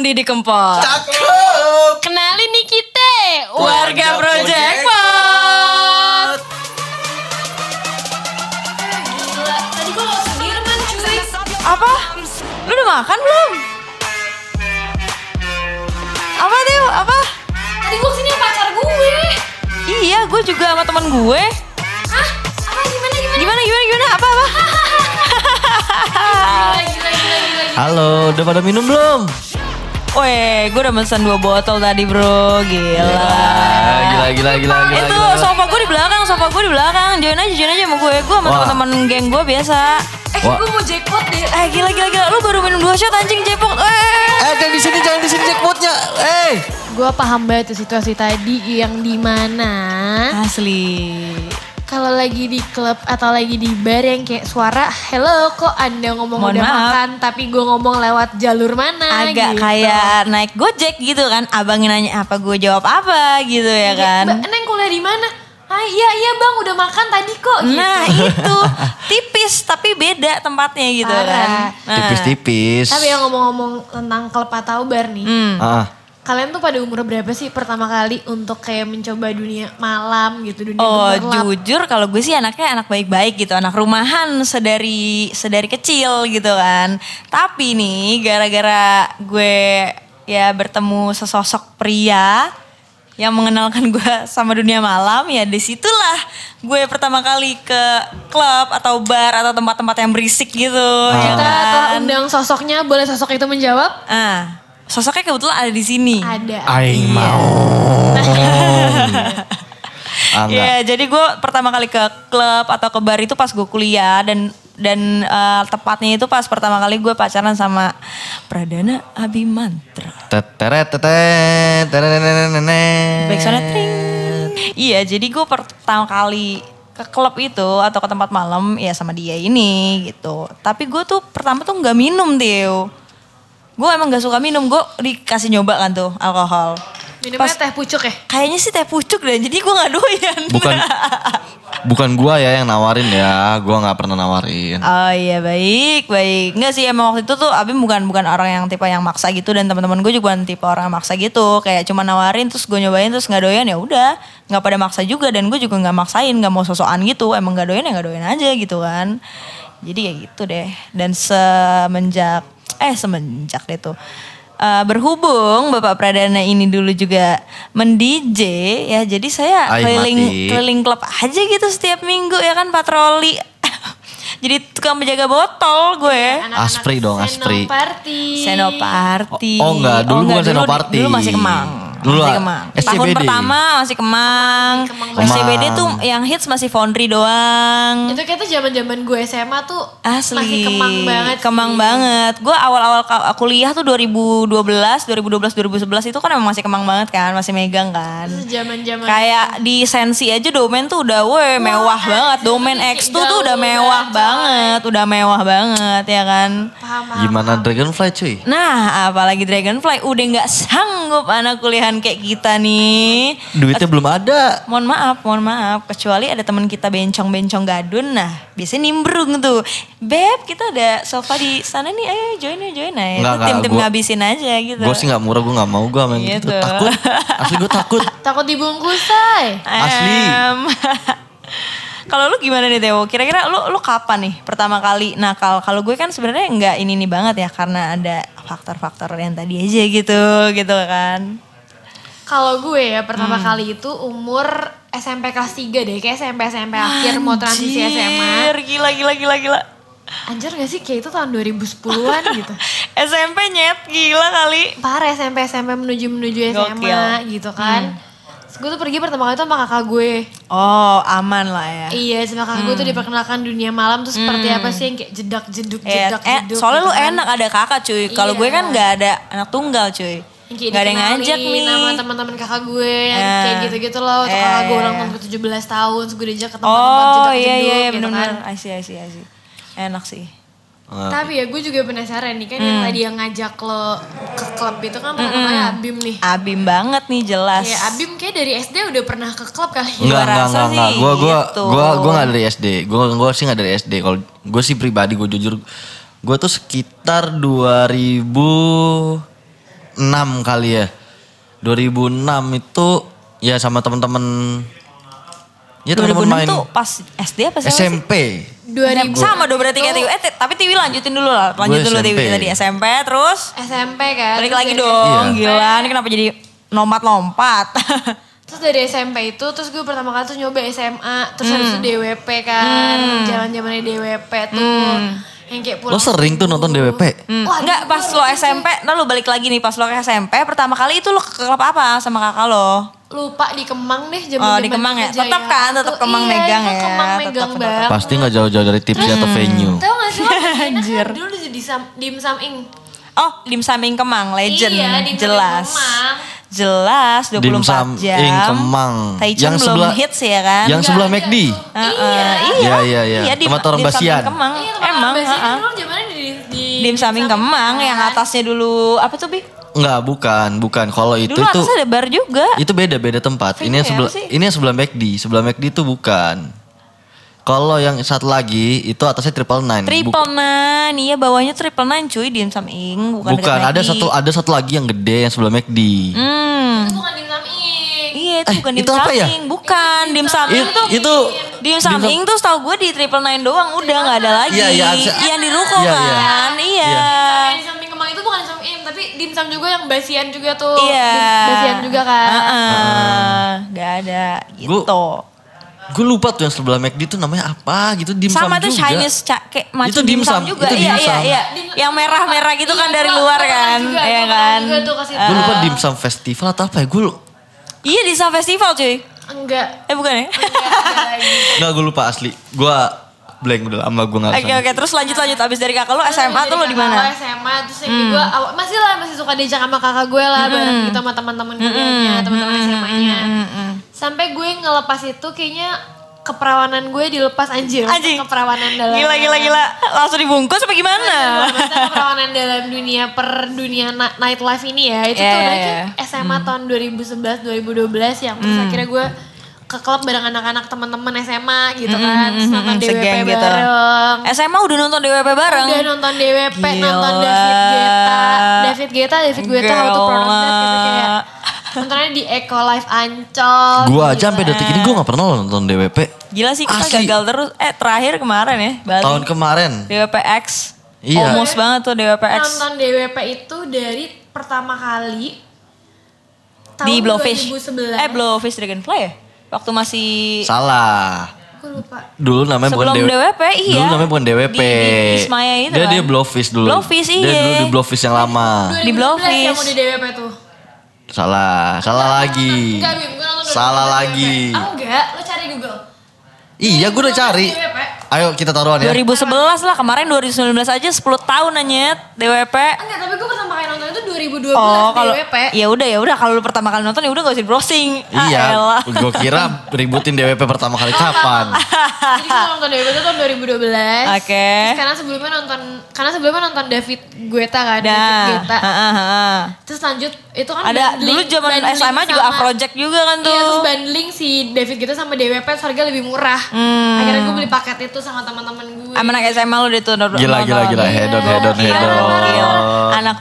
bareng Didi Kempot. Cakep. Kenalin nih kita, warga Project Pot. Apa? Lu udah makan belum? Apa tuh? Apa? Tadi gue ke sini pacar gue. Iya, gue juga sama teman gue. Hah? Apa gimana gimana? Gimana gimana gimana? Apa apa? Gila, gila, gila, gila. Halo, udah pada minum belum? Weh, gue udah mesen dua botol tadi bro, gila. Gila, gila, gila, gila. Itu gila. sofa gue di belakang, sofa gue di belakang. Join aja, join aja sama gue. Gue sama teman-teman geng gue biasa. Eh, Wah. gue mau jackpot deh. Eh gila gila gila, lu baru minum dua shot anjing cepok. Eh. Eh, jangan di sini, jangan di sini jackpotnya. Eh. Gue paham banget tuh situasi tadi yang di mana Asli. Kalau lagi di klub atau lagi di bar yang kayak suara hello kok anda ngomong Mohon udah maaf. makan tapi gue ngomong lewat jalur mana Agak gitu. kayak naik gojek gitu kan. Abangnya nanya apa, gue jawab apa gitu ya kan. Mbak Neng kuliah di mana? Ah iya iya bang udah makan tadi kok gitu. Nah itu tipis tapi beda tempatnya gitu Parah. kan. Nah. Tipis-tipis. Tapi yang ngomong-ngomong tentang klub atau bar nih. Hmm. Ah. Kalian tuh pada umur berapa sih pertama kali untuk kayak mencoba dunia malam gitu, dunia Oh gemerlap? jujur kalau gue sih anaknya anak baik-baik gitu, anak rumahan sedari sedari kecil gitu kan. Tapi nih gara-gara gue ya bertemu sesosok pria yang mengenalkan gue sama dunia malam ya di situlah gue pertama kali ke klub atau bar atau tempat-tempat yang berisik gitu. ya Kita telah kan? undang sosoknya, boleh sosok itu menjawab? Ah, sosoknya kebetulan ada di sini. Ada. Aing mau. ah, enggak. Iya, jadi gue pertama kali ke klub atau ke bar itu pas gue kuliah dan dan eh, tepatnya itu pas pertama kali gue pacaran sama Pradana Abimantra. Baik soalnya tring. Iya, jadi gue pertama kali ke klub itu atau ke tempat malam ya sama dia ini gitu. Tapi gue tuh pertama tuh nggak minum Tio. Gue emang gak suka minum, gue dikasih nyoba kan tuh alkohol. Minumnya Pas- teh pucuk ya? Kayaknya sih teh pucuk dan jadi gue gak doyan. Bukan. Bukan gua ya yang nawarin ya, gua nggak pernah nawarin. Oh iya baik baik. Enggak sih emang waktu itu tuh Abim bukan bukan orang yang tipe yang maksa gitu. Dan teman-teman gue juga bukan tipe orang yang maksa gitu. Kayak cuma nawarin terus gue nyobain terus nggak doyan ya udah. Nggak pada maksa juga dan gue juga nggak maksain. Nggak mau sosokan gitu. Emang nggak doyan ya nggak doyan aja gitu kan. Jadi ya gitu deh. Dan semenjak eh semenjak deh tuh Eh, berhubung Bapak Pradana ini dulu juga men-DJ ya jadi saya Ay, keliling mati. keliling klub aja gitu setiap minggu ya kan patroli jadi tukang penjaga botol gue Anak-anak Aspri dong, Aspri. Senoparty. Senoparty Oh, oh enggak, dulu bukan Senoparty. dulu masih kemang Dulu masih kemang tahun SCBD. pertama masih kemang, Kemang. SCBD tuh yang hits masih Foundry doang Itu kayak tuh zaman-zaman gue SMA tuh Asli. masih kemang banget. sih. Kemang banget. Gue awal-awal kuliah tuh 2012, 2012, 2011 itu kan emang masih kemang banget kan, masih megang kan. Zaman-zaman Kayak di Sensi aja domain tuh udah weh mewah banget. Domain X2 tuh udah gaul mewah banget, banget, udah mewah banget ya kan. paham paham. Gimana Dragonfly cuy? Nah, apalagi Dragonfly udah nggak sanggup anak kuliahan kayak kita nih. Duitnya belum ada. Mohon maaf, mohon maaf. Kecuali ada teman kita bencong-bencong gadun, nah biasanya nimbrung tuh. Beb, kita ada sofa di sana nih, ayo join ya, join ya. Itu Enggak, enggak, tim-tim gua- ngabisin aja gitu. Gue sih nggak murah, gue nggak mau gue main gitu. Gitu. Takut. Asli gue takut. Takut dibungkus say. Asli. Em, Kalau lu gimana nih Teo? Kira-kira lu lu kapan nih pertama kali nakal? Kalau gue kan sebenarnya nggak ini nih banget ya karena ada faktor-faktor yang tadi aja gitu, gitu kan. Kalau gue ya pertama Hmm. kali itu umur SMP kelas 3 deh. Kayak SMP SMP akhir mau transisi SMA. Anjir, Gila, gila, gila, gila. Anjir gak sih kayak itu tahun 2010-an gitu. SMP nyet gila kali. Parah SMP SMP menuju menuju SMA Gokil. Hmm. gitu kan. Terus gue tuh pergi pertama kali tuh sama kakak gue. Oh aman lah ya. Iya sama kakak gue tuh diperkenalkan dunia malam tuh seperti apa sih yang kayak jedak jeduk Eh, jedak eh, jeduk. soalnya gitu lu kan. enak ada kakak cuy. Kalau gue Iya. kan nggak ada anak tunggal cuy. Yang kayak Gak ada yang dikenalin ngajak nih. Nama teman-teman kakak gue yang Eh. kayak gitu-gitu loh. Eh, kakak gue iya, ulang iya. tahun ke 17 tahun. Terus gue diajak ke tempat-tempat Oh jedak iya iya gitu kan. I see, I see, I see. Enak sih. Eh, Tapi ya gue juga penasaran nih kan Hmm. yang tadi yang ngajak lo ke klub itu kan pertama kali Abim nih. Abim banget nih jelas. Kayak Abim kayak dari SD udah pernah ke klub kali. Enggak, enggak, enggak, enggak. Gue gua, gitu. gua, gua gak dari SD. Gue gua sih gak dari SD. Kalau gue sih pribadi, gue jujur. Gue tuh sekitar 2006 kali ya. 2006 itu ya sama teman-teman ya teman-teman 2006 main tuh pas SD apa sih? SMP. 2000 Sama dong berarti kayak Tiwi. Eh, tapi Tiwi lanjutin dulu lah. Lanjut dulu Tiwi tadi SMP terus SMP kan. balik lagi dong. Iya. Gila, ini kenapa jadi lompat-lompat? Terus dari SMP itu terus gue pertama kali tuh nyoba SMA, terus habis itu DWP kan. Zaman-zamannya DWP tuh. Yang kayak pulang. Lo sering tuh nonton DWP? Hmm. Wah, Enggak, pas lo SMP, nah lo balik lagi nih pas lo ke SMP, pertama kali itu lo ke klub apa sama kakak lo? lupa di Kemang deh zaman Oh, di Kemang ya? Tetap kan, tetap Kemang megang iya, ya. Kemang megang tetap, banget. Pasti nggak jauh-jauh dari tipsy atau venue. Tahu gak sih lo Anjir. dulu di Dim Dimsum Ing. Oh, Dim Saming Kemang, legend. Iya, Dim Jelas. Kemang. Jelas, 24 Dimsum jam. Ing Kemang. Taichan Yang belum sebelah- hits ya kan? Yang sebelah Nggak McD. tuh. Heeh, Iya, iya, iya. di, Tempat orang Dim Sum Ing basian. Kemang. Iya, Emang, Basian heeh. di, di Dim Saming Kemang yang kan. atasnya dulu apa tuh Bi? Enggak, bukan, bukan. Kalau itu Dulu itu atasnya ada bar juga. itu beda-beda tempat. Ini yang ya, sebelah sih? ini yang sebelah McD, sebelah McD itu bukan. Kalau yang satu lagi itu atasnya triple nine. Triple Buk- nine, iya bawahnya triple nine cuy Dim Sum Ing, bukan, bukan, ada satu ada satu lagi yang gede yang sebelah McD. Hmm. Itu bukan Ing. Iya itu Eh, bukan itu dim apa ya? bukan dim saming tuh. itu dim saming tuh setahu gue di triple nine doang udah nggak ada lagi. Iya, iya, Yang di ruko Iya, iya. kan, iya. Yang di samping Kemang itu bukan Dimsum Ing, tapi dimsum juga yang basian juga tuh. Iya. Dim- Basian juga kan. Heeh, Nggak ada gitu. Gue lupa tuh yang sebelah McD itu namanya apa gitu dimsum Sama tuh juga. Chinese ca- kayak macam Itu dim sum dimsum, juga. itu Iya iya dimsum. iya. Yang merah-merah gitu kan Iya, dari luar kan, juga, iya kan. Gue lupa dimsum festival atau apa ya? Gue Iya di Sam Festival cuy. Enggak. Eh bukan ya? Enggak gue lupa asli. Gue blank udah lama gue nggak. Oke oke terus lanjut lanjut abis dari kakak lu SMA tuh lu di mana? Hmm. SMA terus yang gue masih lah masih suka diajak sama kakak gue lah bareng gitu sama teman-teman gue Hmm. teman-teman SMA-nya. Sampai gue ngelepas itu kayaknya keperawanan gue dilepas anjir. Anjing. Keperawanan dalam Gila gila gila. Langsung dibungkus apa gimana? Maksudnya keperawanan dalam dunia per dunia na- nightlife ini ya. Itu Iya, tuh udah kayak SMA tahun 2011 2012 yang Hmm. akhirnya gue ke klub bareng anak-anak teman-teman SMA gitu kan. Terus nonton Hmm, DWP gitu. bareng. SMA udah nonton DWP bareng. Udah nonton DWP, Gila. nonton David Guetta. David Guetta, David Guetta How to Pronounce That gitu kayak. Nontonnya di Eco Live Ancol. Gue aja Gila. sampai detik ini gue nggak pernah loh nonton DWP. Gila sih kita Asli. gagal terus. Eh terakhir kemarin ya Bali. Tahun kemarin. DWPX. Iya. Almost banget tuh DWPX. Nonton DWP itu dari pertama kali tahun Di Blowfish. 2011. Eh Blowfish Dragonfly ya? Waktu masih Salah. Gue lupa. Dulu namanya Sebelum bukan DWP, iya. Dulu namanya bukan DWP. Di- di Ismaya itu Dia kan. dia Blowfish dulu. Blowfish, Dia iya. dulu di Blowfish yang lama. 2011 Di Blowfish. yang mau di DWP tuh. Salah, salah lagi. Enggak, Bim. Gue nonton Salah 2011 lagi. Ah, enggak. Lo cari Google. Iya, gue udah cari. Ayo kita taruhan ya. 2011 lah kemarin 2019 aja 10 tahun anyet DWP. Enggak, tapi gue pertama kali nonton itu 2012 Oh kalau DWP. ya udah ya udah kalau lu pertama kali nonton ya udah gak usah di browsing. Ah, Iya, elah. gue kira ributin DWP pertama kali kapan. Jadi gue nonton DWP itu tahun 2012. Oke. Terus karena sebelumnya nonton karena sebelumnya nonton David Guetta kan, David Dah. Guetta. Heeh, heeh. Terus lanjut itu kan Ada bundling- dulu zaman SMA juga sama- Afrojack juga kan tuh. Iya terus bundling si David Guetta sama DWP harga lebih murah. Akhirnya gue beli paket itu sama teman-teman gue. Sama anak SMA lu deh tuh. Gila, gila, gila. Hedon, hedon, Gila, hedon. gila. Anak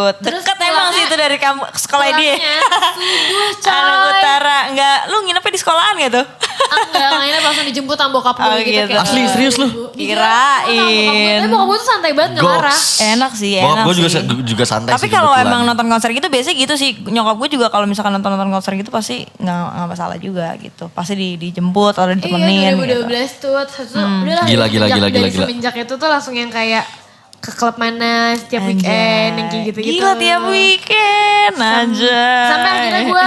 budut. Terus Deket emang sih itu dari kamu sekolah dia. Subuh coy. Anak utara. Enggak, lu nginepnya di sekolahan gitu? Ah, Enggak, akhirnya langsung dijemput sama bokap gue Oh, gitu. gitu. kayak- Asli, serius lu? Kirain. Tapi bokap gue tuh santai banget gak marah. Enak sih, Bokap enak gue juga sih. juga santai Tapi sih kalau emang nonton konser gitu biasanya gitu sih. Nyokap gue juga kalau misalkan nonton-nonton konser gitu pasti nggak nggak masalah juga gitu. Pasti di, dijemput atau ditemenin Iya gitu. 2012 tuh terus tuh udah lah Gila, gila, gila, gila, dari gila. semenjak itu tuh langsung yang kayak ke klub mana setiap weekend yang kayak gitu-gitu. Gila tiap weekend aja. Sampai akhirnya gue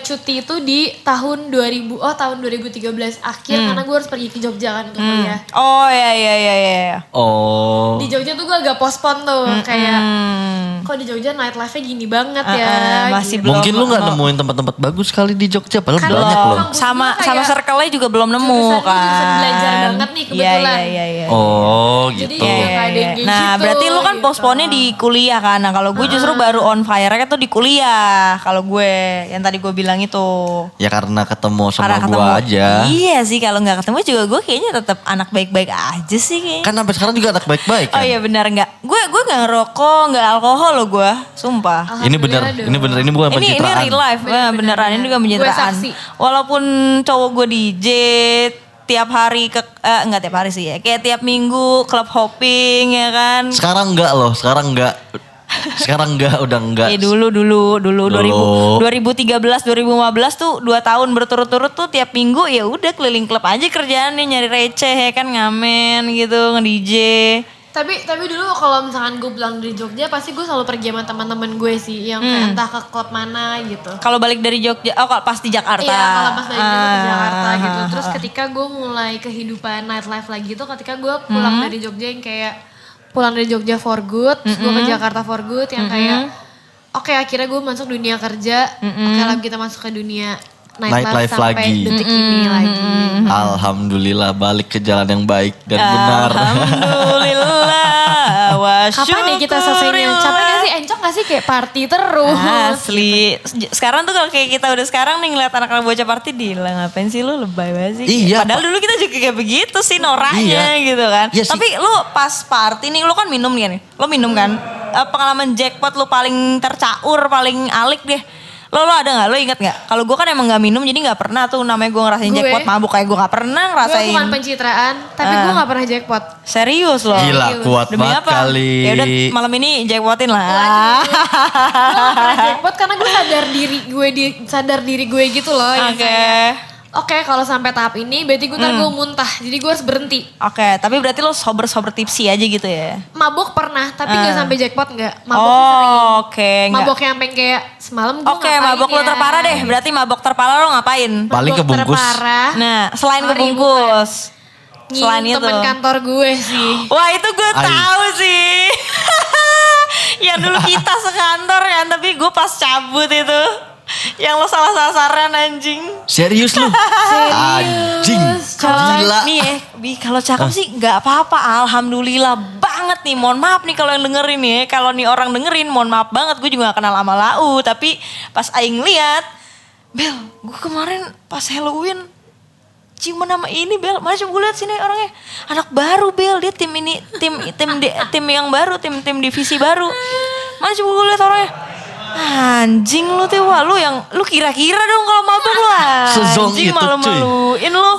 cuti itu di tahun 2000 oh tahun 2013 akhir Hmm. karena gue harus pergi ke Jogja kan untuk kuliah. Oh ya ya ya ya. ya. Oh. Di Jogja tuh gue agak pospon tuh kayak Hmm. kok di Jogja nightlife-nya gini banget ya. ah, masih gitu. belum. Mungkin lu nggak nemuin tempat-tempat bagus kali di Jogja, padahal Kan banyak belum. loh. Sama sama circle-nya juga belum nemu kan. jurusan belajar banget nih Iya kebetulan. iya iya iya. Oh, Jadi gitu. ya, Iya, nggak ada iya, yang iya. Nah gitu, berarti lu kan gitu. postponnya di kuliah kan. Nah kalau gue justru baru on fire-nya tuh di kuliah. Kalau gue. yang tadi gue bilang itu. Ya karena ketemu sama Karena gua aja. Iya sih kalau nggak ketemu juga gue kayaknya tetap anak baik-baik aja sih kayaknya. Kan sampai sekarang juga anak baik-baik kan. Oh iya benar nggak? Gue gue nggak ngerokok, nggak alkohol loh gue, sumpah. Ini bener, Alhamdulillah ini bener, ini bukan Ini ini pencitraan. real life, beneran, beneran ini juga Gue pencitraan. Walaupun cowok gue DJ tiap hari ke eh, enggak tiap hari sih ya, kayak tiap minggu club hopping ya kan. Sekarang enggak loh, sekarang enggak. Sekarang enggak, udah enggak. Eh dulu dulu dulu Dulu. 2000 2013 2015 tuh dua tahun berturut-turut tuh tiap minggu ya udah keliling klub aja kerjaannya nyari receh ya kan ngamen gitu nge-DJ. Tapi tapi dulu kalau misalkan gue pulang dari Jogja pasti gue selalu pergi sama teman-teman gue sih yang kayak entah ke klub mana gitu. Kalau balik dari Jogja, oh kalau pas di Jakarta. Iya kalau pas dari Jogja ke Ah, Jakarta gitu. ah, Terus ah. ketika gue mulai kehidupan nightlife lagi tuh ketika gue pulang Hmm. dari Jogja yang kayak pulang dari Jogja for good, terus gue ke Jakarta for good yang kayak oke akhirnya gue masuk dunia kerja, oke lah kita masuk ke dunia nightlife, Nightlife sampai lagi. detik ini lagi. Alhamdulillah balik ke jalan yang baik dan benar. Alhamdulillah Kapan nih kita selesainya? Capek gak sih? Encok gak sih kayak party terus? Asli. Sekarang tuh kalau kayak kita udah sekarang nih ngeliat anak-anak bocah party di ngapain sih lu lebay banget sih. Iya, Padahal dulu kita juga kayak begitu sih noranya Iya. gitu kan. Iya sih. Tapi lu pas party nih lu kan minum nih. Lu minum kan. Eh, pengalaman jackpot lu paling tercaur, paling alik deh. Lo lo ada nggak? Lo inget nggak? Kalau gue kan emang nggak minum jadi nggak pernah tuh namanya gue ngerasain Gue- jackpot mabuk kayak gue nggak pernah Gue ngerasain. bukan pencitraan, tapi gue Ah. gak pernah jackpot. Serius loh. Gila kuat Demi banget apa? kali. Ya udah malam ini jackpotin lah. gue gak pernah jackpot karena gue sadar diri gue di sadar diri gue gitu loh. yang Oke. kayak, Oke kalau sampai tahap ini berarti gue ntar gue Hmm. muntah. Jadi gue harus berhenti. Oke, tapi berarti lo sober-sober tipsi aja gitu ya? Mabok pernah, tapi gak Ah. sampai jackpot gak. Mabok sih sering. oh, oke. enggak. Mabok yang sampai kayak semalam gue Oke, mabok lo terparah deh. Berarti mabok terparah lo ngapain? Paling Mabok kebungkus. terparah. Nah, selain Sorry, kebungkus. Selain Nyium itu. temen kantor gue sih. Wah, itu gue tahu sih. yang dulu kita sekantor kan, tapi gue pas cabut itu. Yang lo salah sasaran anjing. Serius lu? Anjing. Kalau Gila. nih ya, Bi, kalau cakep sih nggak apa-apa. Alhamdulillah banget nih. Mohon maaf nih kalau yang dengerin nih. ya. Kalau nih orang dengerin, mohon maaf banget. Gue juga gak kenal sama Lau. Tapi pas Aing lihat, Bel, gue kemarin pas Halloween ciuman sama ini Bel. Mana coba gue lihat sini orangnya. Anak baru Bel. Dia tim ini, tim tim di- tim yang baru, tim tim divisi baru. Mana coba gue lihat orangnya. Anjing lu tuh, wah lu yang lu kira-kira dong kalau mabuk lu Sezong anjing itu, cuy. malu-maluin lu.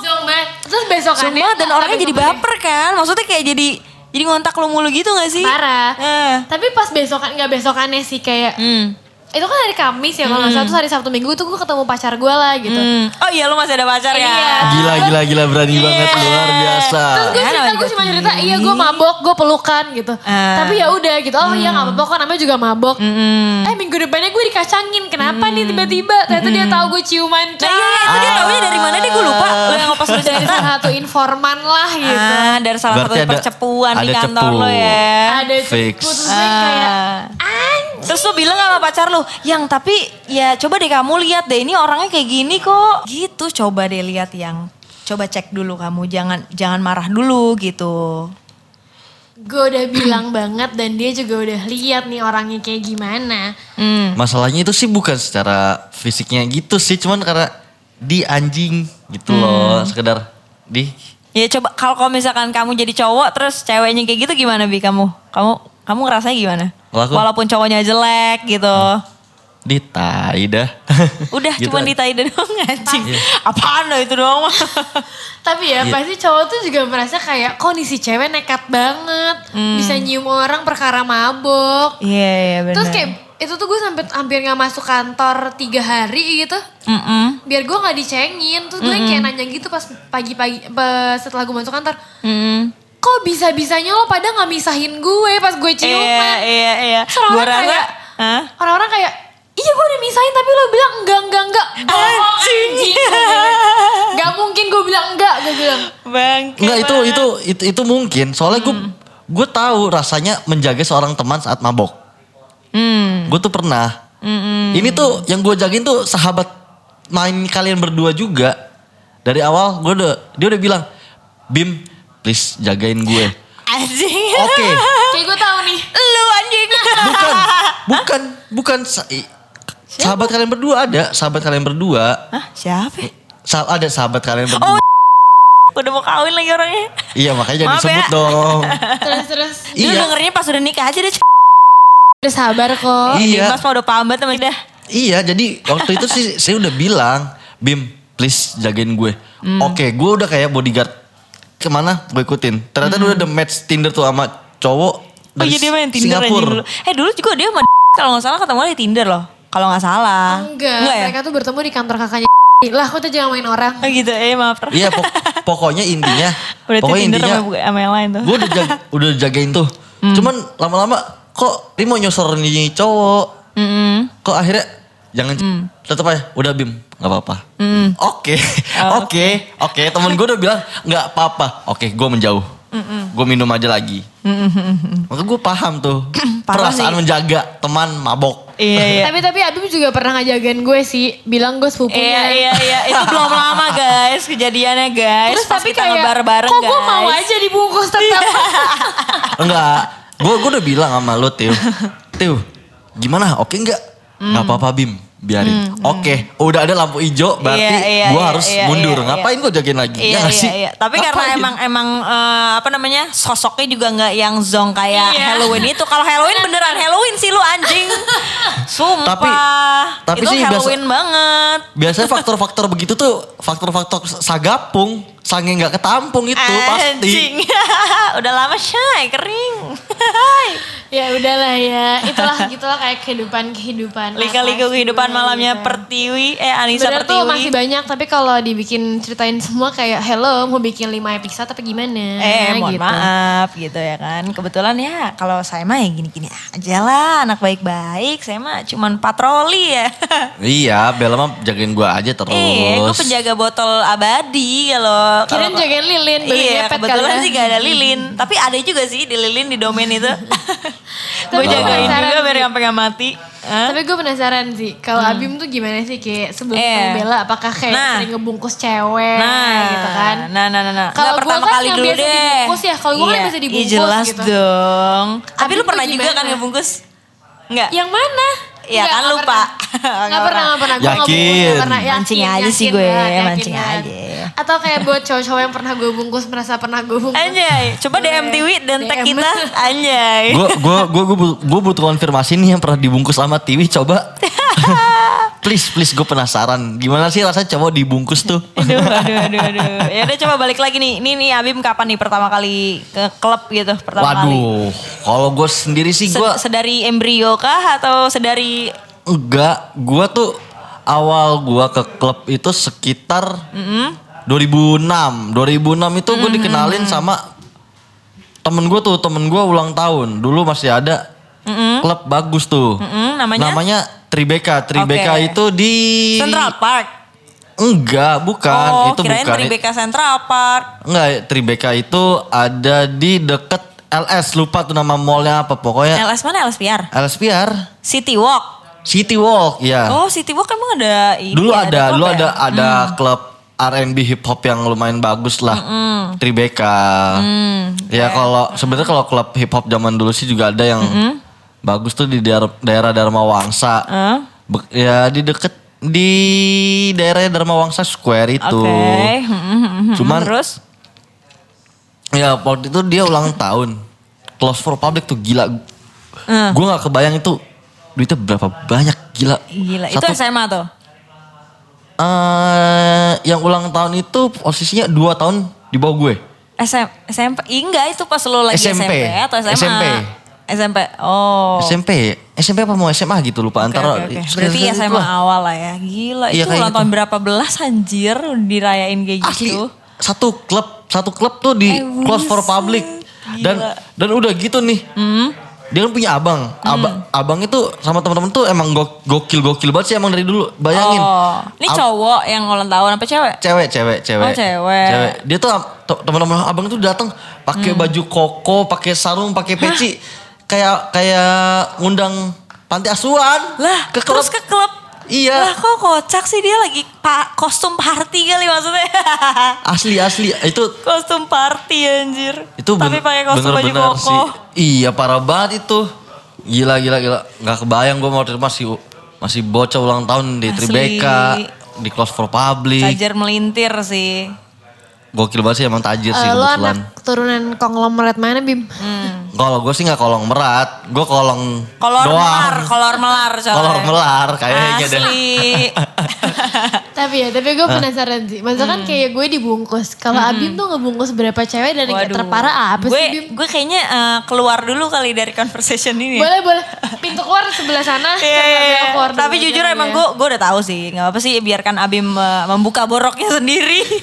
Terus besokannya. Sumpah dan orangnya jadi baper kan. Maksudnya kayak jadi jadi ngontak lo mulu gitu gak sih? Parah. Eh. Tapi pas besokan nggak besokannya sih kayak Hmm. Itu kan hari Kamis ya kalau nggak salah terus hari Sabtu Minggu tuh gue ketemu pacar gue lah gitu. Hmm. Oh iya lo masih ada pacar ya? Iya. Gila gila gila berani banget luar biasa. Terus gue cerita, gue cuma cerita, iya gue mabok, gue pelukan gitu. Ah. Tapi ya udah gitu, oh iya gak apa-apa kok namanya juga mabok. Mm-mm. Eh minggu depannya gue dikacangin, kenapa nih tiba-tiba? Ternyata dia tahu gue ciuman. Nah iya, iya, itu dia taunya dari mana deh gue lupa. Lo yang pas lu Dari salah satu informan lah gitu. Ah, dari salah Berarti satu ada- percepuan di ada kantor cepu. lo ya. Ada Fix. cepu, terus kayak, Ah. Terus lo bilang sama pacar lo, yang tapi ya coba deh kamu lihat deh ini orangnya kayak gini kok. Gitu coba deh lihat yang coba cek dulu kamu jangan jangan marah dulu gitu. gue udah bilang banget dan dia juga udah lihat nih orangnya kayak gimana. Hmm. Masalahnya itu sih bukan secara fisiknya gitu sih, cuman karena di anjing gitu loh, sekedar di Ya coba kalau kalau misalkan kamu jadi cowok terus ceweknya kayak gitu gimana bi kamu? Kamu kamu ngerasanya gimana? Kalau aku- Walaupun cowoknya jelek gitu. di tai dah. Udah Gitu cuma aja. ditai doang anjing. Apaan dah itu doang. Tapi ya Iya. pasti cowok tuh juga merasa kayak kok nih si cewek nekat banget. Bisa nyium orang perkara mabok. Iya iya benar. Terus kayak itu tuh gue sampai hampir gak masuk kantor tiga hari gitu. Mm-mm. Biar gue gak dicengin. Terus gue yang kayak nanya gitu pas pagi-pagi setelah gue masuk kantor. Mm-mm. Kok bisa-bisanya lo pada gak misahin gue pas gue Iya ciuman. iya iya. Terus Gue orang-orang rasa kayak, Hah? orang-orang kayak, iya gue udah misahin tapi lo bilang enggak, enggak, enggak. Bohong, Anjing. Gak mungkin gue bilang enggak, gue bilang. Bangke Enggak itu itu itu itu mungkin. Soalnya gue gue tahu rasanya menjaga seorang teman saat mabok. Hmm. Gue tuh pernah. Mm-mm. Ini tuh yang gue jagain tuh sahabat main kalian berdua juga. Dari awal gue udah dia udah bilang, Bim, please jagain gue. Anjing. Oke. Kayak gue tahu nih. Lu anjing. Bukan, bukan, bukan. sa- i- Sahabat kalian berdua ada, sahabat kalian berdua. Hah siapa? Sa- ada sahabat kalian Oh, berdua. Udah mau kawin lagi orangnya. Iya makanya jangan Maaf disebut ya. dong. Terus terus Iya. dengerinnya pas udah nikah aja deh. udah sabar kok. Iya. Mas mau udah paham banget sama dia. Iya, jadi waktu itu sih saya udah bilang, Bim, please jagain gue. Hmm. Oke, gue udah kayak bodyguard. Ke mana? Gue ikutin. Ternyata dia udah match Tinder tuh sama cowok Hmm. Oh dari iya dia main Tinder aja Singapura. dulu. Eh dulu juga dia sama kalau nggak salah ketemu di Tinder loh. Kalau nggak salah. Enggak, Enggak ya? mereka tuh bertemu di kantor kakaknya. Lah, aku tuh jangan main orang. Oh gitu, eh maaf. Iya, pok- pokoknya intinya, Berarti pokoknya Tinder intinya, sama, sama yang lain tuh. gue udah, jag- udah jagain tuh. Hmm. Cuman lama-lama kok dia mau nyosor nih cowok. Mm-mm. Kok akhirnya jangan Hmm. tetep aja udah Bim nggak apa-apa. Oke, Oh, oke, oke. Temen gue udah bilang nggak apa-apa. Oke, gue menjauh. Gue minum aja lagi. Maka gue paham tuh perasaan sih. menjaga teman mabok. Iya iya. Tapi tapi Abim juga pernah ngajagain gue sih, bilang gue sepupunya. Iya iya iya itu belum lama guys kejadiannya guys. Terus Pas tapi kita kayak, ngebar bareng kok guys. gue mau aja dibungkus tetap. Enggak, gue gue udah bilang sama lo Tiu. Tiu, gimana? Oke nggak? Nggak apa-apa Bim, biarin. Oke, udah ada lampu hijau berarti Hmm, Iya, iya, gue iya, harus iya, mundur. iya, iya. Ngapain gue jagain lagi? Iya ya nggak iya sih? iya. Tapi karena Ngapain? emang emang eh, apa namanya sosoknya juga nggak yang zong kayak Iya. Halloween itu. Kalau Halloween beneran Halloween sih lu anjing. Sumpah. Tapi- tapi itu sih biasa- Halloween banget. Biasanya faktor-faktor begitu tuh faktor-faktor sagapung, sange nggak ketampung itu pasti. Anjing. Udah lama shy kering. ya udahlah ya, itulah gitulah kayak kehidupan kehidupan. Lika-liku kehidupan malamnya Pertiwi eh Anissa Sebenarnya tuh Pertiwi. masih banyak tapi kalau dibikin ceritain semua kayak hello mau bikin 5 episode tapi gimana Eh mohon gitu. maaf gitu ya kan. Kebetulan ya kalau saya mah ya gini-gini aja lah. Anak baik-baik. Saya mah cuman patroli ya. Iya, Bella mah jagain gue aja terus. Eh, gue penjaga botol abadi kalau- jagain lilin, beli Iya, kebetulan ya. sih gak ada lilin. Tapi ada juga sih di lilin di domain itu. gue Tapi jagain juga biar sampai gak mati. Hah? Tapi gue penasaran sih, kalau Abim tuh gimana sih kayak sebelum Hmm. Eh. ketemu Bella, apakah kayak Nah. sering ngebungkus cewek Nah, gitu kan? Nah, nah, nah, nah. Kalau pertama kan kali yang dulu biasa deh. dibungkus ya, kalau gua kan Iya. biasa Iya, dibungkus jelas gitu. dong. Tapi Abim lu pernah juga kan ngebungkus? Enggak? Yang mana? Iya Nggak, kan lupa. pernah. Nggak pernah, nggak pernah. Gue nggak Yakin. bungkus, nggak pernah. Yakin, Mancing aja sih gue, mancing aja. Atau kayak buat cowok-cowok yang pernah gue bungkus, merasa pernah gue bungkus. Anjay, coba DM Tiwi dan tag kita. Anjay. Gue gue gue gue butuh konfirmasi nih yang pernah dibungkus sama Tiwi coba. please please gue penasaran gimana sih rasanya cowok dibungkus tuh. aduh, aduh, aduh, aduh. Ya udah coba balik lagi nih. Ini nih Abim kapan nih pertama kali ke klub gitu pertama kali? Waduh, kalau gue sendiri sih Se- gue sedari embrio kah atau sedari enggak, gue tuh awal gue ke klub itu sekitar 2006, 2006 itu gue dikenalin sama temen gue tuh, temen gue ulang tahun, dulu masih ada klub bagus tuh, Mm, namanya? namanya Tribeka, Tribeka Oke. itu di Central Park? Enggak, bukan. oh, itu kirain bukan. Tribeca Central Park. Enggak, Tribeka itu ada di deket LS, lupa tuh nama mallnya apa. Pokoknya LS mana LS PR? LS PR. City Walk. City Walk, ya. Oh, City Walk emang ada ini dulu ya, ada, klub dulu ya? ada ada klub R&B hip hop yang lumayan bagus lah. Tribeka. Mm, Ya kalau sebenarnya kalau klub hip hop zaman dulu sih juga ada yang bagus tuh di daerah daerah Dharma Wangsa. Be- ya di deket di daerah Dharma Wangsa Square itu. Oke. Hmm, hmm, hmm, hmm. Cuman terus Ya waktu itu dia ulang tahun. Close for public tuh gila. Eh. Gue gak kebayang itu duitnya berapa banyak gila. gila. Itu Satu, SMA tuh. Eh, yang ulang tahun itu posisinya dua tahun di bawah gue. SM, SMP. Enggak itu pas lu lagi SMP, SMP. atau SMA? SMP. SMP. Oh. SMP, SMP apa mau SMA gitu lupa Oke, antara. oke. sekitar Berarti SMA lah. awal lah ya. Gila, Iya, itu ulang gitu. tahun berapa belas anjir dirayain kayak Asli gitu. satu klub satu klub tuh di Eh, close for public dan Gila. dan udah gitu nih. Dia kan punya abang. Abang abang itu sama teman-teman tuh emang go- gokil-gokil banget sih emang dari dulu. Bayangin. Oh, ini Ab- cowok yang ulang tahun apa cewek? cewek cewek cewek Oh, cewek. dia tuh te- teman-teman abang tuh datang pakai Hmm. baju koko pakai sarung pakai peci kayak kayak ngundang panti asuhan Lah, ke klub terus ke klub. Iya. Lah kok kocak sih dia lagi pa kostum party kali maksudnya. asli asli itu kostum party anjir. itu Tapi pakai kostum baju bener-bener koko. sih iya parah banget itu gila gila gila nggak kebayang gue mau masih Masih bocah ulang tahun di Asli. Tribeca, di Close for Public. Tajir melintir sih. Gokil banget sih emang tajir sih Eh, lo kebetulan. anak turunan konglomerat mana Bim? Kalau gue sih nggak kolong merat, gue kolong Kolor doang. melar, kolor melar coy. Kolor melar kayaknya deh. Asli. tapi ya, tapi gue penasaran sih. Maksudnya kan kayak gue dibungkus. Kalau Abim tuh ngebungkus berapa cewek dan yang terparah apa gue, sih Bim? Gue kayaknya eh, keluar dulu kali dari conversation ini. Boleh boleh. Pintu keluar sebelah sana. Iya, kita iya, iya. keluar Tapi jujur emang ya. gue gue udah tahu sih, nggak apa sih biarkan Abim eh, membuka boroknya sendiri.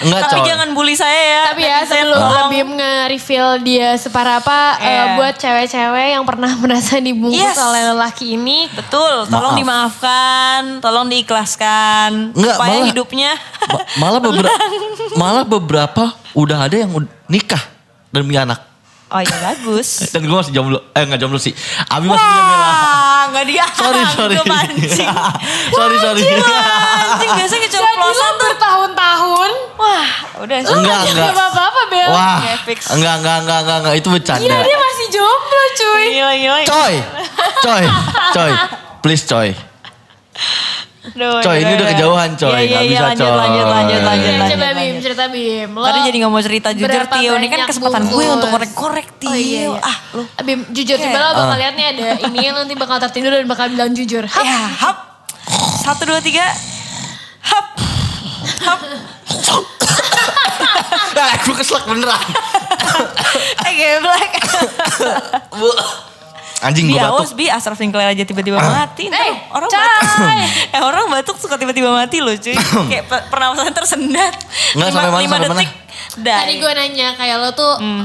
Enggak, Tapi coy. jangan bully saya ya. Tapi ya sebelum. Abim nge-reveal dia separah apa eh, Iya. buat cewek-cewek yang pernah merasa dibungkus Yes. oleh lelaki ini. Betul, tolong Maaf. dimaafkan, tolong diikhlaskan. Enggak, supaya malah- hidupnya Ma- malah beberapa malah beberapa udah ada yang nikah dan punya anak. Oh iya bagus. Dan gue masih jomblo. Eh enggak jomblo sih. Abi masih punya Mela. Wah, nggak dia. Sorry, sorry. mancing. sorry, sorry. Anjing biasanya Jadi lo keceplosan tuh. Udah. Enggak, enggak. Gak apa-apa Bel. Wah, fix. enggak, enggak, enggak, enggak, enggak, itu bercanda. Gila dia masih jomblo cuy. Gila, gila. Coy, coy, coy, please coy. Aduh, Coy, ini udah kejauhan, coy. Iya, iya, Nggak iya, bisa, lanjut, coy. lanjut, lanjut, lanjut, Iya, lanjut. coba Bim, cerita Bim. Lo Tadi jadi gak mau cerita jujur Tio. Ini kan kesempatan gue untuk korek-korek Tio. Oh iya, iya. Ah, lu. Bim, jujur coba lo bakal lihat nih ada ini yang nanti bakal tertidur dan bakal bilang jujur. Hap. Ya, hap. Satu, dua, tiga. Hap. Hap. Ah, gue keselak beneran. Eh, geblek. Anjing Bi gue batuk. Bi asraf sinclair aja tiba-tiba mati. Ntar Eh, orang coy. batuk. eh, orang batuk suka tiba-tiba mati loh cuy. Kayak pe- pernapasan tersendat. Nggak, Lima- sampai mana, lima sampai mana? detik. Dah. Tadi gue nanya kayak lo tuh Hmm.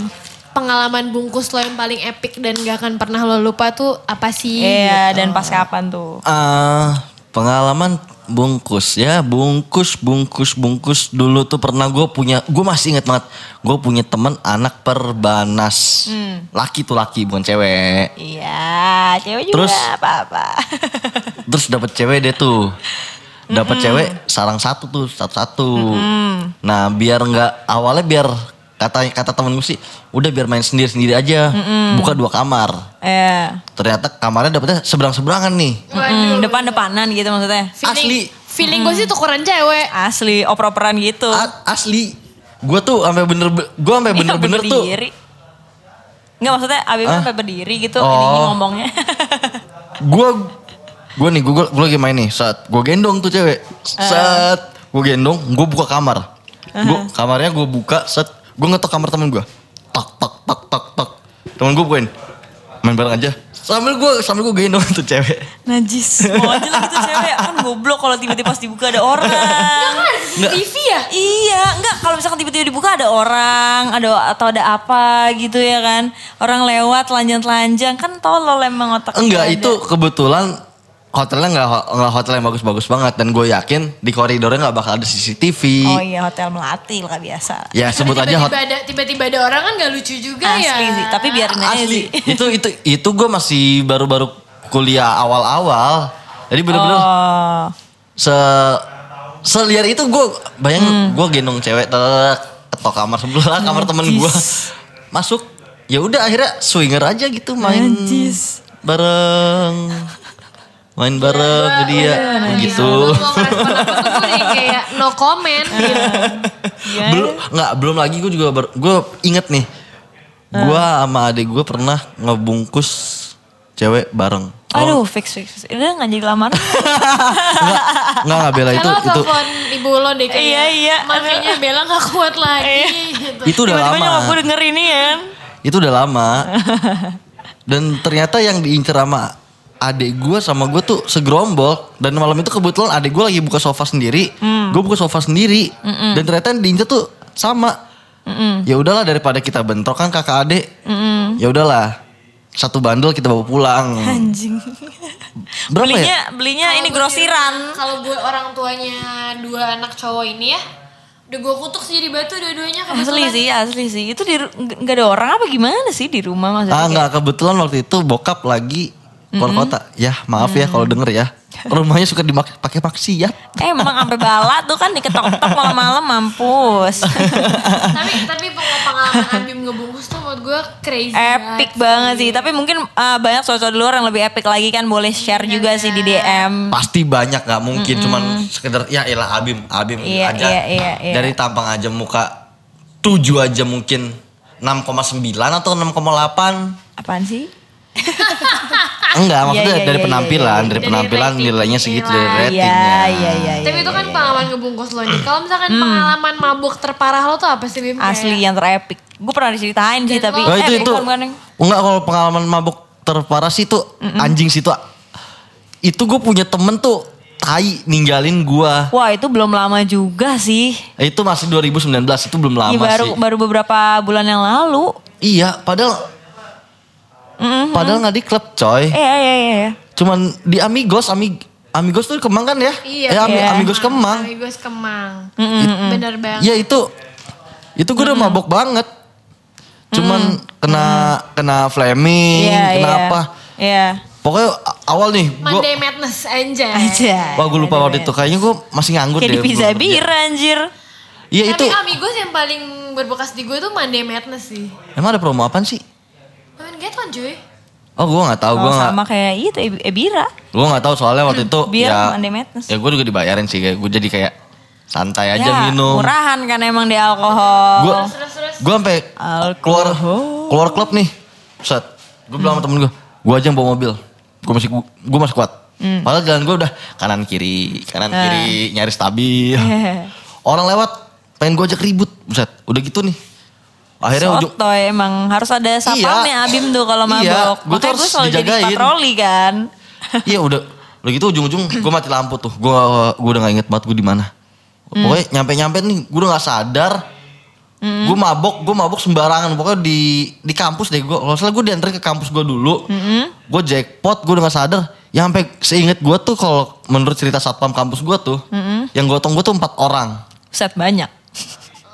pengalaman bungkus lo yang paling epic dan gak akan pernah lo lupa tuh apa sih? Iya, gitu. dan pas kapan tuh? Ah, pengalaman bungkus ya, bungkus, bungkus, bungkus. Dulu tuh pernah gue punya, gue masih inget banget. Gue punya temen anak perbanas. Laki tuh laki, bukan cewek. Iya, cewek juga Terus? apa-apa. Terus dapet cewek deh tuh. Dapet cewek sarang satu tuh, satu-satu. Nah biar nggak awalnya biar kata kata temen gue sih, udah biar main sendiri sendiri aja, buka dua kamar. Iya. Ternyata kamarnya dapetnya seberang seberangan nih. Mm, depan-depanan gitu maksudnya. Feeling, Asli. Feeling gue sih tukeran cewek. Asli, oper-operan gitu. A- asli, gue tuh sampai bener, gue sampai Iya, bener-bener tuh. berdiri. Enggak maksudnya Abim Hah? sampai berdiri gitu Oh. ini ngomongnya. Gue, gue nih, gue gue lagi main nih, saat gue gendong tuh cewek, saat gue gendong, gue buka kamar, gue kamarnya gue buka, set, gue ngetok kamar temen gue, tak tak tak tak tak, temen gue bukain, main bareng aja, sambil gue sambil gue gendong tuh cewek, Najis. Mau aja lah gitu cewek. Kan goblok kalau tiba-tiba pas dibuka ada orang. Nggak. TV ya? Iya, enggak kalau misalkan tiba-tiba dibuka ada orang, ada atau ada apa gitu ya kan. Orang lewat telanjang-telanjang kan tolol emang otak. enggak itu kebetulan hotelnya nggak nggak hotel yang bagus-bagus banget dan gue yakin di koridornya nggak bakal ada CCTV. Oh iya hotel melati lah biasa. Ya sebut aja Tiba-tiba hotel. ada, tiba-tiba ada orang kan gak lucu juga ya. Asli sih, tapi biarin aja Asli, sih. itu itu itu gue masih baru-baru kuliah awal-awal. Jadi bener-bener Oh. se seliar itu gue bayang gue gendong cewek tek ketok kamar sebelah kamar temen gue masuk ya udah akhirnya swinger aja gitu main Najis. bareng main bareng ke dia gitu Gue mau ngerespon apa tuh gue udah kayak no comment gitu. Iya. belum nggak belum lagi gue juga gue inget nih gue sama adik gue pernah ngebungkus cewek bareng Aduh, fix fix. fix. Udah nggak jadi lamaran. nggak nggak nggak bela itu Kalau itu telepon ibu lo deh kayak. Iya, iya. Makanya Bella gak kuat lagi. gitu. itu udah Tiba-tiba nyokap lama gue denger ini kan. itu udah lama dan ternyata yang diincer sama adik gue sama gue tuh segerombol dan malam itu kebetulan adik gue lagi buka sofa sendiri gue buka sofa sendiri dan ternyata yang diincer tuh sama ya udahlah daripada kita bentrok kan kakak adik ya udahlah satu bandel kita bawa pulang Anjing. berapa belinya ya belinya Kalau ini grosiran. Kalau gue orang tuanya dua anak cowok ini ya. Udah gue kutuk sih jadi batu dua-duanya Asli kebetulan. sih, asli sih. Itu di nggak ada orang apa gimana sih di rumah maksudnya? ah nggak kebetulan waktu itu bokap lagi keluar kota ya maaf ya kalau denger ya rumahnya suka dipakai maksiat. Eh, emang sampai bala tuh kan diketok-ketok malam-malam mampus. tapi tapi peng- pengalaman Abim ngebungkus tuh menurut gue crazy epic banget sih. Tapi mungkin uh, banyak cowok-cowok di luar yang lebih epic lagi kan boleh share juga sih di DM. Pasti banyak nggak mungkin cuman sekedar ya elah Abim, Abim Iya, aja. iya, iya, iya. Dari tampang aja muka 7 aja mungkin 6,9 atau 6,8. Apaan sih? Enggak, maksudnya Iya, iya, dari iya, penampilan, iya, dari Dari penampilan rating nilainya segitu dari ratingnya. Iya, iya, iya. tapi itu kan pengalaman ngebungkus lo nih kalau misalkan pengalaman mabuk terparah lo tuh apa sih Bim Asli yang terepik. Gue pernah diceritain sih tapi Oh, itu eh, itu. bukan, bukan, yang- Enggak kalau pengalaman mabuk terparah sih tuh anjing sih tuh. Itu gue punya temen tuh tai ninggalin gua. Wah itu belum lama juga sih. Itu masih 2019 itu belum lama Iya, baru sih. baru beberapa bulan yang lalu. Iya, padahal padahal nggak di klub coy. Iya iya iya. iya. Cuman di Amigos, Amig Amigos tuh Kemang kan ya? Iya, Eh, Ami- iya. Amigos Kemang. Amigos Kemang bener banget Iya itu itu gue udah mabok banget. Cuman kena kena flaming, Iya kena iya. apa? Iya. Pokoknya a- awal nih gue Monday Madness aja Aja. Wah gue lupa waktu itu kayaknya gue masih nganggur Kayak deh. di pizza belum kerja. bir anjir. Iya tapi itu. Amigos yang paling berbekas di gue tuh Monday Madness sih Emang ada promo apaan sih? Main get one cuy Oh gue nggak tahu, gue Oh, nggak, sama kayak itu Ebira. gue nggak tahu soalnya waktu itu Bir ya. Ya gue juga dibayarin sih, kayak gue jadi kayak santai aja ya, minum. Murahan kan emang di alkohol. Gue gue sampai Alkohol. keluar keluar klub nih, set. Gue bilang sama temen gue, gue aja yang bawa mobil, gue masih gue masih kuat. Hmm. Padahal jalan gue udah kanan kiri, kanan Ah. kiri, nyaris stabil. Orang lewat, pengen gue ajak ribut, buset. Udah gitu nih. Akhirnya ujung, Sotoy emang harus ada sapamnya Abim tuh kalau Iya, mabok. tuh Makanya gue harus selalu jadi dijagain. patroli kan. iya udah udah gitu ujung-ujung gue mati lampu tuh gue gue udah gak inget banget gue di mana Hmm. pokoknya nyampe nyampe nih gue udah gak sadar Hmm. gue mabok gue mabok sembarangan pokoknya di di kampus deh gue kalau salah gue diantar ke kampus gue dulu Hmm. gue jackpot gue udah gak sadar ya sampai seinget gue tuh kalau menurut cerita satpam kampus gue tuh yang gotong gue tuh empat orang Set banyak.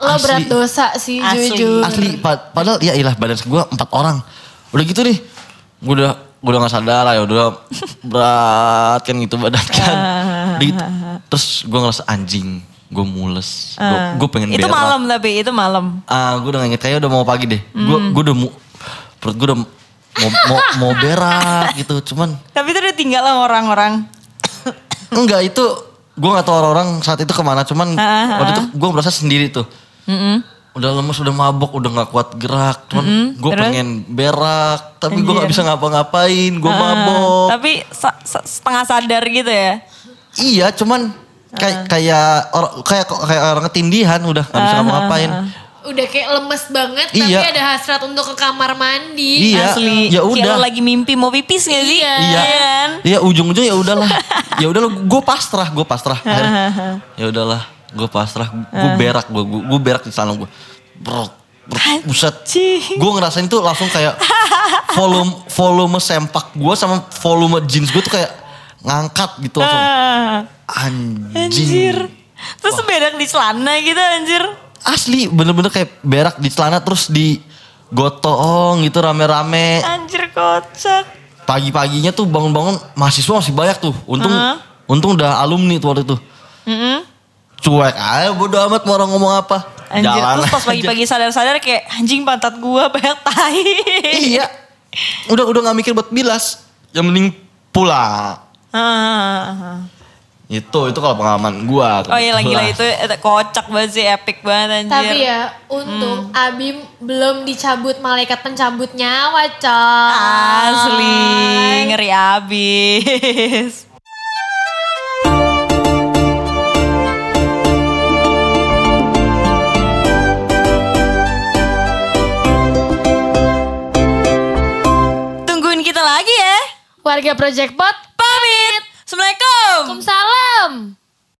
Lo Asli. berat dosa sih Asli. jujur asli pa- padahal ya ilah badan gue empat orang udah gitu nih gue udah gue udah gak sadar lah ya udah berat kan gitu badan kan Udah gitu. terus gue ngerasa anjing gue mules gue Ah. gue pengen Itu berak. malam tapi itu malam. ah gue udah inget kayaknya udah mau pagi deh gue Hmm. gue udah mu, perut gue udah mau mau mau berak gitu cuman Tapi itu udah tinggal sama orang-orang. enggak itu gue gak tahu orang-orang saat itu ke mana cuman Ah, waktu itu gue merasa sendiri tuh Mm-mm. udah lemes udah mabok udah nggak kuat gerak cuman gue terus? pengen berak tapi gue nggak Anjir. bisa ngapa-ngapain gue Ah, mabok Tapi sa- sa- setengah sadar gitu ya. iya cuman kayak kayak orang kayak kayak orang ketindihan udah nggak bisa ngapa-ngapain udah kayak lemes banget Iya. tapi ada hasrat untuk ke kamar mandi Iya, Asli. ya udah. lagi mimpi mau pipis gak sih? Iya. iya kan? iya ujung-ujung ya udahlah ya udahlah gue pasrah gue pasrah ya udahlah gue pasrah gue berak gue gue berak di sana gue bro buset. Gue ngerasain tuh langsung kayak volume volume sempak gue sama volume jeans gue tuh kayak ngangkat gitu langsung. Ah, anjing. Anjir. Terus berak di celana gitu anjir. asli bener-bener kayak berak di celana terus di gotong gitu rame-rame. Anjir kocak. pagi-paginya tuh bangun-bangun mahasiswa masih banyak tuh. Untung Hah? untung udah alumni tuh waktu itu. Mm-mm. Cuek aja bodo amat mau orang ngomong apa? Anjir, terus pas pagi-pagi sadar-sadar kayak anjing pantat gua banyak tai. iya. Udah udah nggak mikir buat bilas. Yang mending pulang Ah. itu itu kalau pengalaman gua. Oh iya lagi lah. itu itu kocak banget sih, epic banget anjir. tapi ya untung Abim belum dicabut malaikat pencabut nyawa coy. Asli, ngeri abis. Warga Project Pot Pamit. Assalamualaikum. Waalaikumsalam